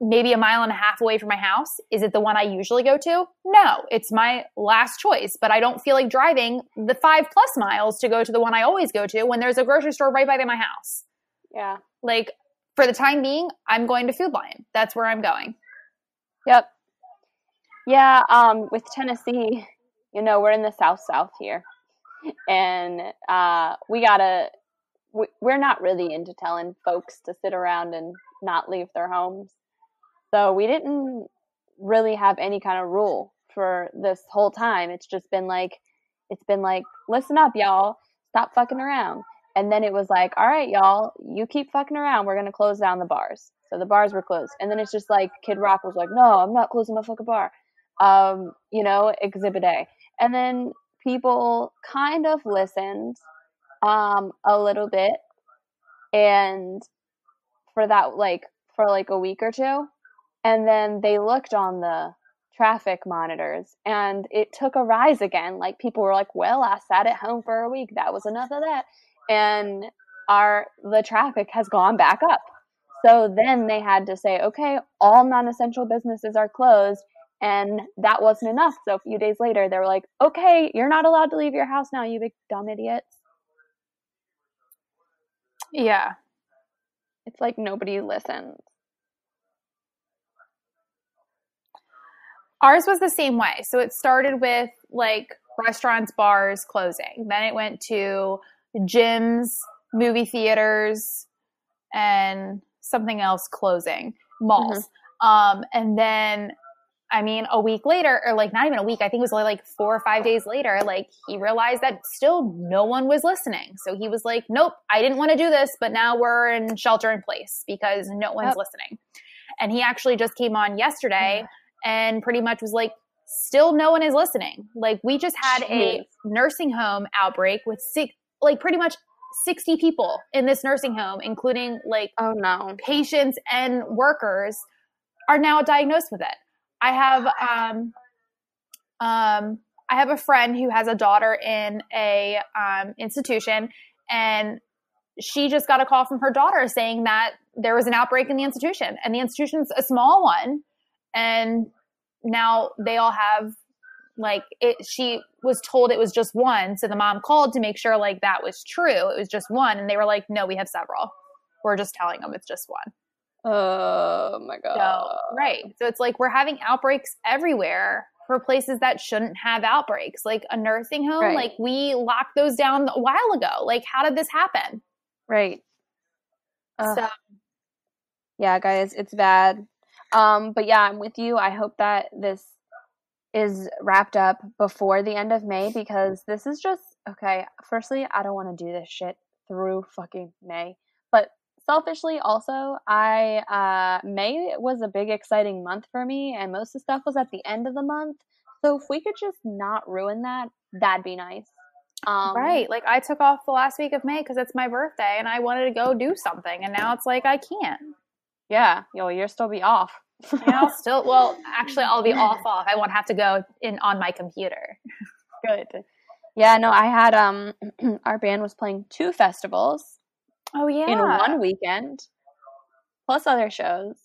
maybe a mile and a half away from my house. Is it the one I usually go to? No, it's my last choice, but I don't feel like driving the five plus miles to go to the one I always go to when there's a grocery store right by my house. Yeah. Like for the time being, I'm going to Food Lion. That's where I'm going. Yep. Yeah, um, with Tennessee, you know, we're in the South South here. And uh, we gotta, we're not really into telling folks to sit around and not leave their homes. So we didn't really have any kind of rule for this whole time. It's just been like, it's been like, listen up, y'all, stop fucking around. And then it was like, all right, y'all, you keep fucking around. We're going to close down the bars. So the bars were closed. And then it's just like Kid Rock was like, no, I'm not closing my fucking bar. Um, you know, exhibit A. And then people kind of listened um, a little bit. And for that, like, for like a week or two, and then they looked on the traffic monitors and it took a rise again. Like people were like, well, I sat at home for a week. That was enough of that. And our, the traffic has gone back up. So then they had to say, okay, all non essential businesses are closed. And that wasn't enough. So a few days later, they were like, okay, you're not allowed to leave your house now, you big dumb idiots. Yeah. It's like nobody listens. Ours was the same way. So it started with like restaurants, bars closing. Then it went to gyms, movie theaters, and something else closing, malls. Mm-hmm. Um, and then, I mean, a week later, or like not even a week, I think it was only like four or five days later, like he realized that still no one was listening. So he was like, nope, I didn't want to do this, but now we're in shelter in place because no one's yep. listening. And he actually just came on yesterday. Mm-hmm and pretty much was like, still no one is listening. Like we just had Jeez. a nursing home outbreak with six, like pretty much 60 people in this nursing home, including like oh no patients and workers are now diagnosed with it. I have um um I have a friend who has a daughter in a um, institution and she just got a call from her daughter saying that there was an outbreak in the institution and the institution's a small one and now they all have like it she was told it was just one so the mom called to make sure like that was true it was just one and they were like no we have several we're just telling them it's just one. Oh my god. So, right. So it's like we're having outbreaks everywhere for places that shouldn't have outbreaks. Like a nursing home, right. like we locked those down a while ago. Like how did this happen? Right. So yeah, guys, it's bad. Um, but yeah, I'm with you. I hope that this is wrapped up before the end of May because this is just okay. Firstly, I don't want to do this shit through fucking May. But selfishly also, I uh May was a big exciting month for me and most of the stuff was at the end of the month. So if we could just not ruin that, that'd be nice. Um, right. Like I took off the last week of May because it's my birthday and I wanted to go do something, and now it's like I can't. Yeah, yo, you'll still be off. yeah, I'll still. Well, actually, I'll be off off. I won't have to go in on my computer. Good. Yeah. No, I had um, our band was playing two festivals. Oh yeah. In one weekend, plus other shows.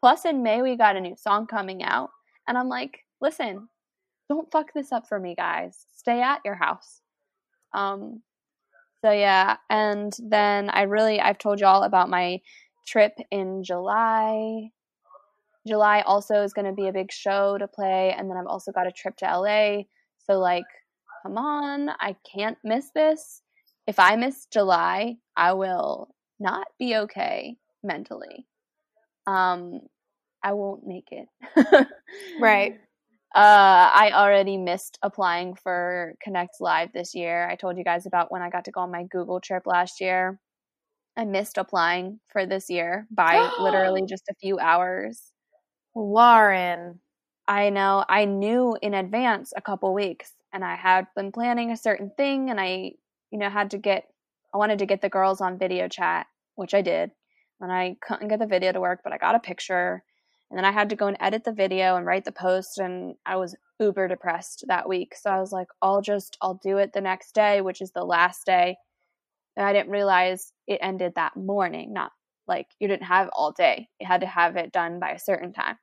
Plus in May we got a new song coming out, and I'm like, listen, don't fuck this up for me, guys. Stay at your house. Um, so yeah, and then I really I've told y'all about my trip in July. July also is going to be a big show to play, and then I've also got a trip to LA. So like, come on, I can't miss this. If I miss July, I will not be okay mentally. Um, I won't make it. right. Uh, I already missed applying for Connect Live this year. I told you guys about when I got to go on my Google trip last year. I missed applying for this year by literally just a few hours. Lauren. I know. I knew in advance a couple weeks and I had been planning a certain thing and I, you know, had to get I wanted to get the girls on video chat, which I did. And I couldn't get the video to work, but I got a picture and then I had to go and edit the video and write the post, and I was uber depressed that week. So I was like, I'll just, I'll do it the next day, which is the last day. And I didn't realize it ended that morning, not like you didn't have all day. You had to have it done by a certain time.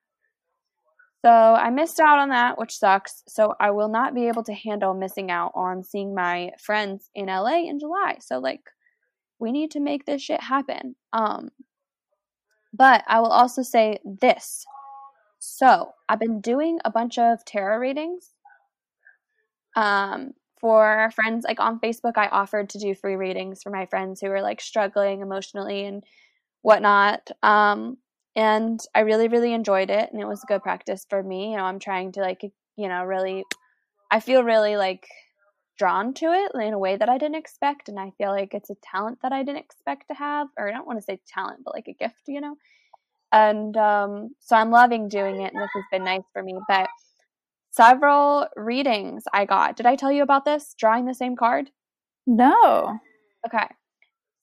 So I missed out on that, which sucks. So I will not be able to handle missing out on seeing my friends in LA in July. So like we need to make this shit happen. Um but I will also say this. So, I've been doing a bunch of tarot readings. Um, for friends like on Facebook, I offered to do free readings for my friends who were like struggling emotionally and whatnot. Um, and I really, really enjoyed it, and it was a good practice for me. You know, I'm trying to like, you know, really, I feel really like drawn to it in a way that I didn't expect. And I feel like it's a talent that I didn't expect to have, or I don't want to say talent, but like a gift, you know? And um, so I'm loving doing it, and this has been nice for me. But several readings I got. Did I tell you about this? Drawing the same card? No. Okay.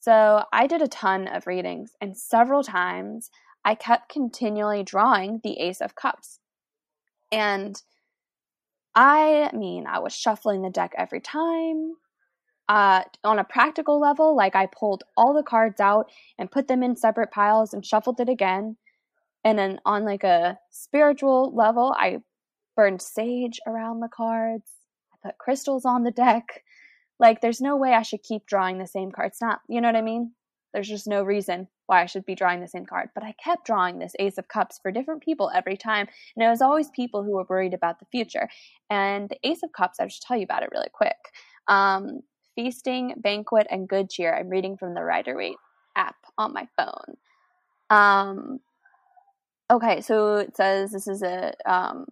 So I did a ton of readings, and several times I kept continually drawing the Ace of Cups. And I mean, I was shuffling the deck every time. Uh, on a practical level, like I pulled all the cards out and put them in separate piles and shuffled it again. And then on like a spiritual level, I burned sage around the cards. I put crystals on the deck. Like, there's no way I should keep drawing the same cards. Not, you know what I mean? There's just no reason why I should be drawing the same card. But I kept drawing this Ace of Cups for different people every time. And it was always people who were worried about the future. And the Ace of Cups, I'll just tell you about it really quick. Um, Feasting, Banquet, and Good Cheer. I'm reading from the Rider Waite app on my phone. Um, okay, so it says this is a um,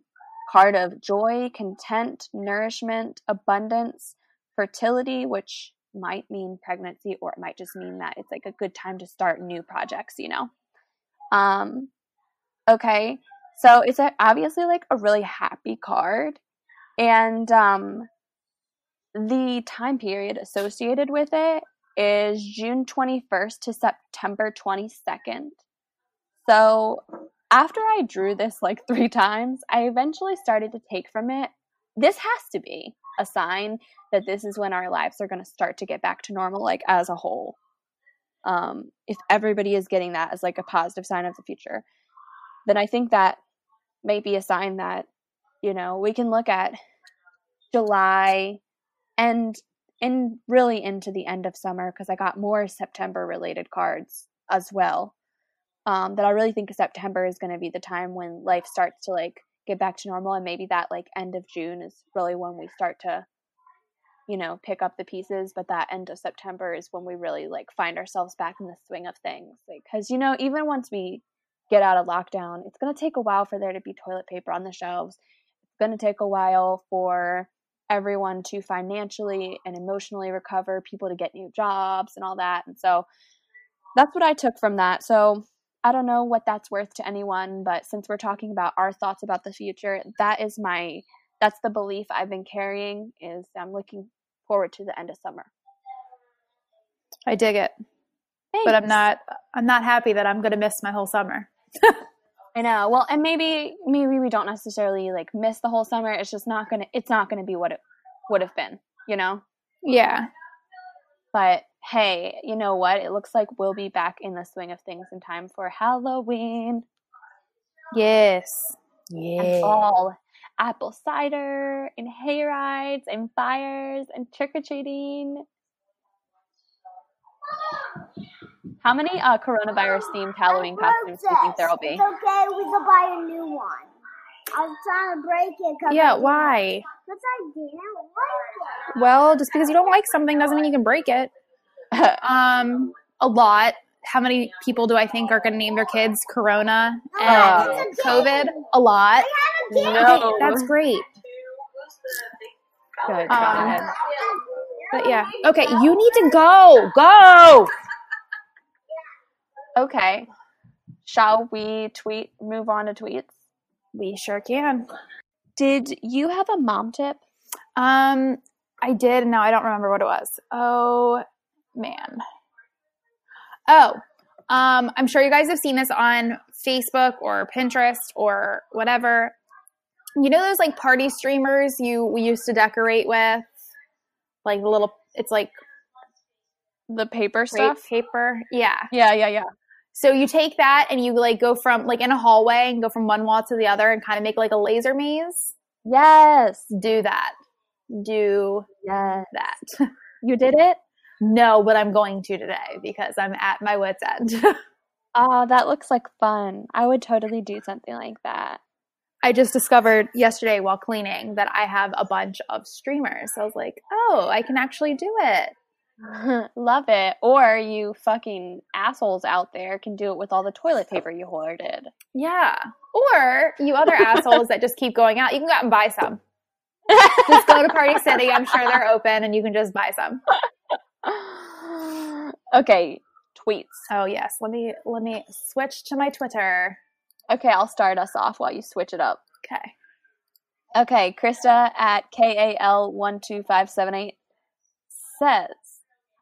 card of joy, content, nourishment, abundance, fertility, which might mean pregnancy or it might just mean that it's like a good time to start new projects, you know. Um okay. So it's obviously like a really happy card and um the time period associated with it is June 21st to September 22nd. So after I drew this like 3 times, I eventually started to take from it this has to be a sign that this is when our lives are going to start to get back to normal, like as a whole. Um, if everybody is getting that as like a positive sign of the future, then I think that may be a sign that, you know, we can look at July and and really into the end of summer because I got more September related cards as well. Um, that I really think September is going to be the time when life starts to like get back to normal, and maybe that like end of June is really when we start to, you know, pick up the pieces. But that end of September is when we really like find ourselves back in the swing of things, because like, you know, even once we get out of lockdown, it's going to take a while for there to be toilet paper on the shelves. It's going to take a while for everyone to financially and emotionally recover, people to get new jobs and all that. And so that's what I took from that. So I don't know what that's worth to anyone, but since we're talking about our thoughts about the future, that is my that's the belief I've been carrying is I'm looking forward to the end of summer. I dig it. Thanks. But I'm not I'm not happy that I'm going to miss my whole summer. I know. Well, and maybe maybe we don't necessarily like miss the whole summer. It's just not gonna it's not gonna be what it would have been, you know? Yeah. But hey, you know what? It looks like we'll be back in the swing of things in time for Halloween. Yes. Yeah. And fall. Apple cider and hay rides and fires and trick or treating. How many uh, coronavirus themed Halloween costumes do you think there'll be? It's okay, we can buy a new one. I was trying to break it. yeah, why? Because I didn't like it. Well, just because you don't like something doesn't mean you can break it. um, a lot. How many people do I think are going to name their kids Corona and uh, COVID? A lot. No, that's great. Good. Um, but yeah, okay. You need to go. Go. Okay. Shall we tweet move on to tweets? We sure can. Did you have a mom tip? Um I did. Now I don't remember what it was. Oh man. Oh, um, I'm sure you guys have seen this on Facebook or Pinterest or whatever. You know those like party streamers you we used to decorate with, like the little. It's like the paper stuff. Paper, yeah, yeah, yeah, yeah. So you take that and you like go from like in a hallway and go from one wall to the other and kind of make like a laser maze. Yes. Do that. Do yes. that. You did it? No, but I'm going to today because I'm at my wits end. oh, that looks like fun. I would totally do something like that. I just discovered yesterday while cleaning that I have a bunch of streamers. So I was like, oh, I can actually do it. Love it. Or you fucking assholes out there can do it with all the toilet paper you hoarded. Yeah. Or you other assholes that just keep going out, you can go out and buy some. just go to Party City. I'm sure they're open and you can just buy some. okay, tweets. Oh yes. Let me let me switch to my Twitter. Okay, I'll start us off while you switch it up. Okay. Okay, Krista at KAL12578 says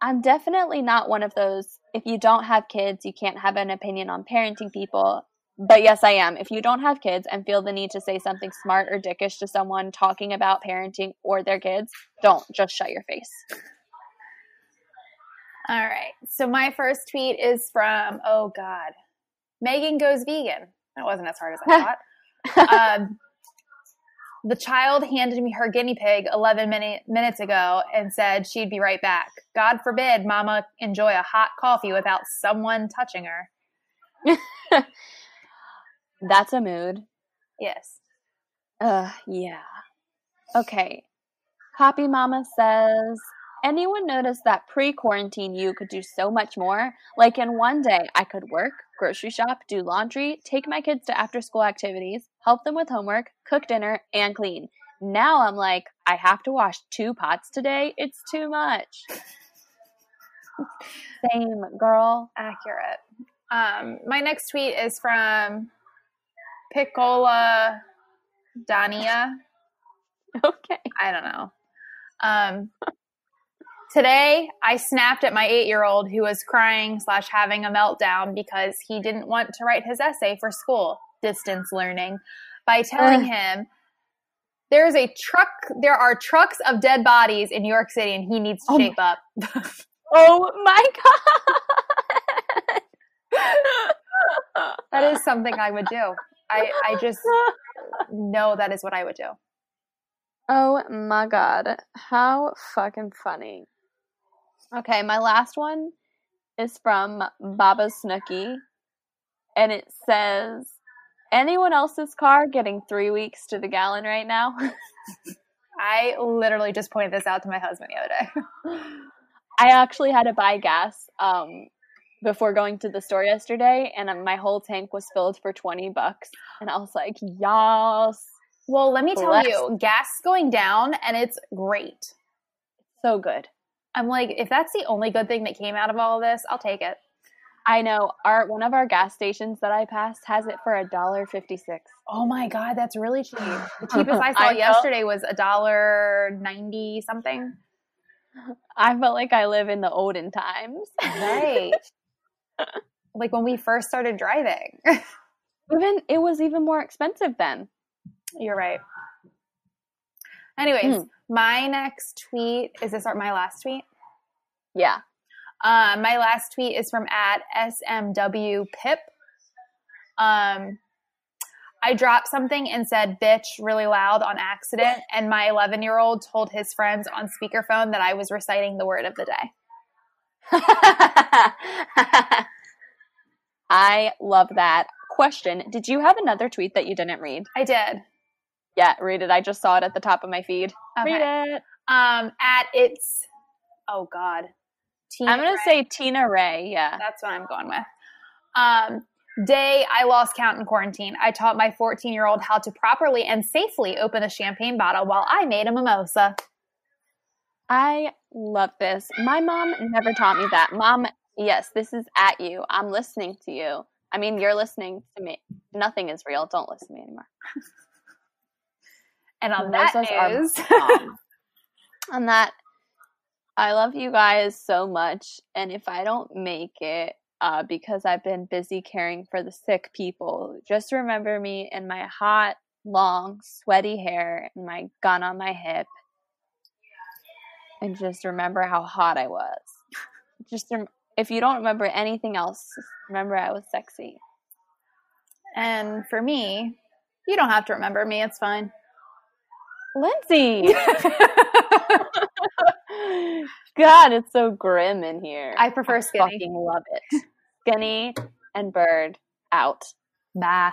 I'm definitely not one of those, if you don't have kids, you can't have an opinion on parenting people. But yes, I am. If you don't have kids and feel the need to say something smart or dickish to someone talking about parenting or their kids, don't. Just shut your face. All right. So my first tweet is from, oh God, Megan Goes Vegan. That wasn't as hard as I thought. um, the child handed me her guinea pig 11 minute, minutes ago and said she'd be right back. God forbid mama enjoy a hot coffee without someone touching her. That's a mood. Yes. Uh, yeah. Okay. Copy Mama says, anyone notice that pre quarantine you could do so much more? Like in one day, I could work, grocery shop, do laundry, take my kids to after school activities, help them with homework, cook dinner, and clean. Now I'm like, I have to wash two pots today. It's too much. Same, girl. Accurate. Um, my next tweet is from Piccola Dania. Okay. I don't know. Um, Today, I snapped at my eight year old who was crying slash having a meltdown because he didn't want to write his essay for school, distance learning, by telling him there's a truck, there are trucks of dead bodies in New York City and he needs to oh shape up. oh my God. that is something I would do. I, I just know that is what I would do. Oh my god. How fucking funny. Okay, my last one is from Baba Snooky, and it says, "Anyone else's car getting three weeks to the gallon right now?" I literally just pointed this out to my husband the other day. I actually had to buy gas um, before going to the store yesterday, and my whole tank was filled for twenty bucks, and I was like, "Yes." Well, let me tell Bless. you, gas going down, and it's great. So good. I'm like, if that's the only good thing that came out of all of this, I'll take it. I know. Our one of our gas stations that I passed has it for a dollar fifty six. Oh my god, that's really cheap. The cheapest I saw I yesterday was a dollar ninety something. I felt like I live in the olden times. Right. like when we first started driving. even it was even more expensive then. You're right. Anyways, hmm. My next tweet is this my last tweet? Yeah. Uh, my last tweet is from at SMW Pip. Um, I dropped something and said bitch really loud on accident, and my 11 year old told his friends on speakerphone that I was reciting the word of the day. I love that. Question Did you have another tweet that you didn't read? I did. Yeah, read it. I just saw it at the top of my feed. Okay. Read it. Um, at it's oh god, Tina I'm gonna say Tina Ray. Yeah, that's what I'm going with. Um, day I lost count in quarantine. I taught my 14 year old how to properly and safely open a champagne bottle while I made a mimosa. I love this. My mom never taught me that. Mom, yes, this is at you. I'm listening to you. I mean, you're listening to me. Nothing is real. Don't listen to me anymore. And on that news, on that, I love you guys so much. And if I don't make it, uh, because I've been busy caring for the sick people, just remember me in my hot, long, sweaty hair and my gun on my hip. And just remember how hot I was. Just rem- if you don't remember anything else, remember I was sexy. And for me, you don't have to remember me. It's fine. Lindsay. God, it's so grim in here. I prefer skinny. I fucking love it. Skinny and bird out. Bye.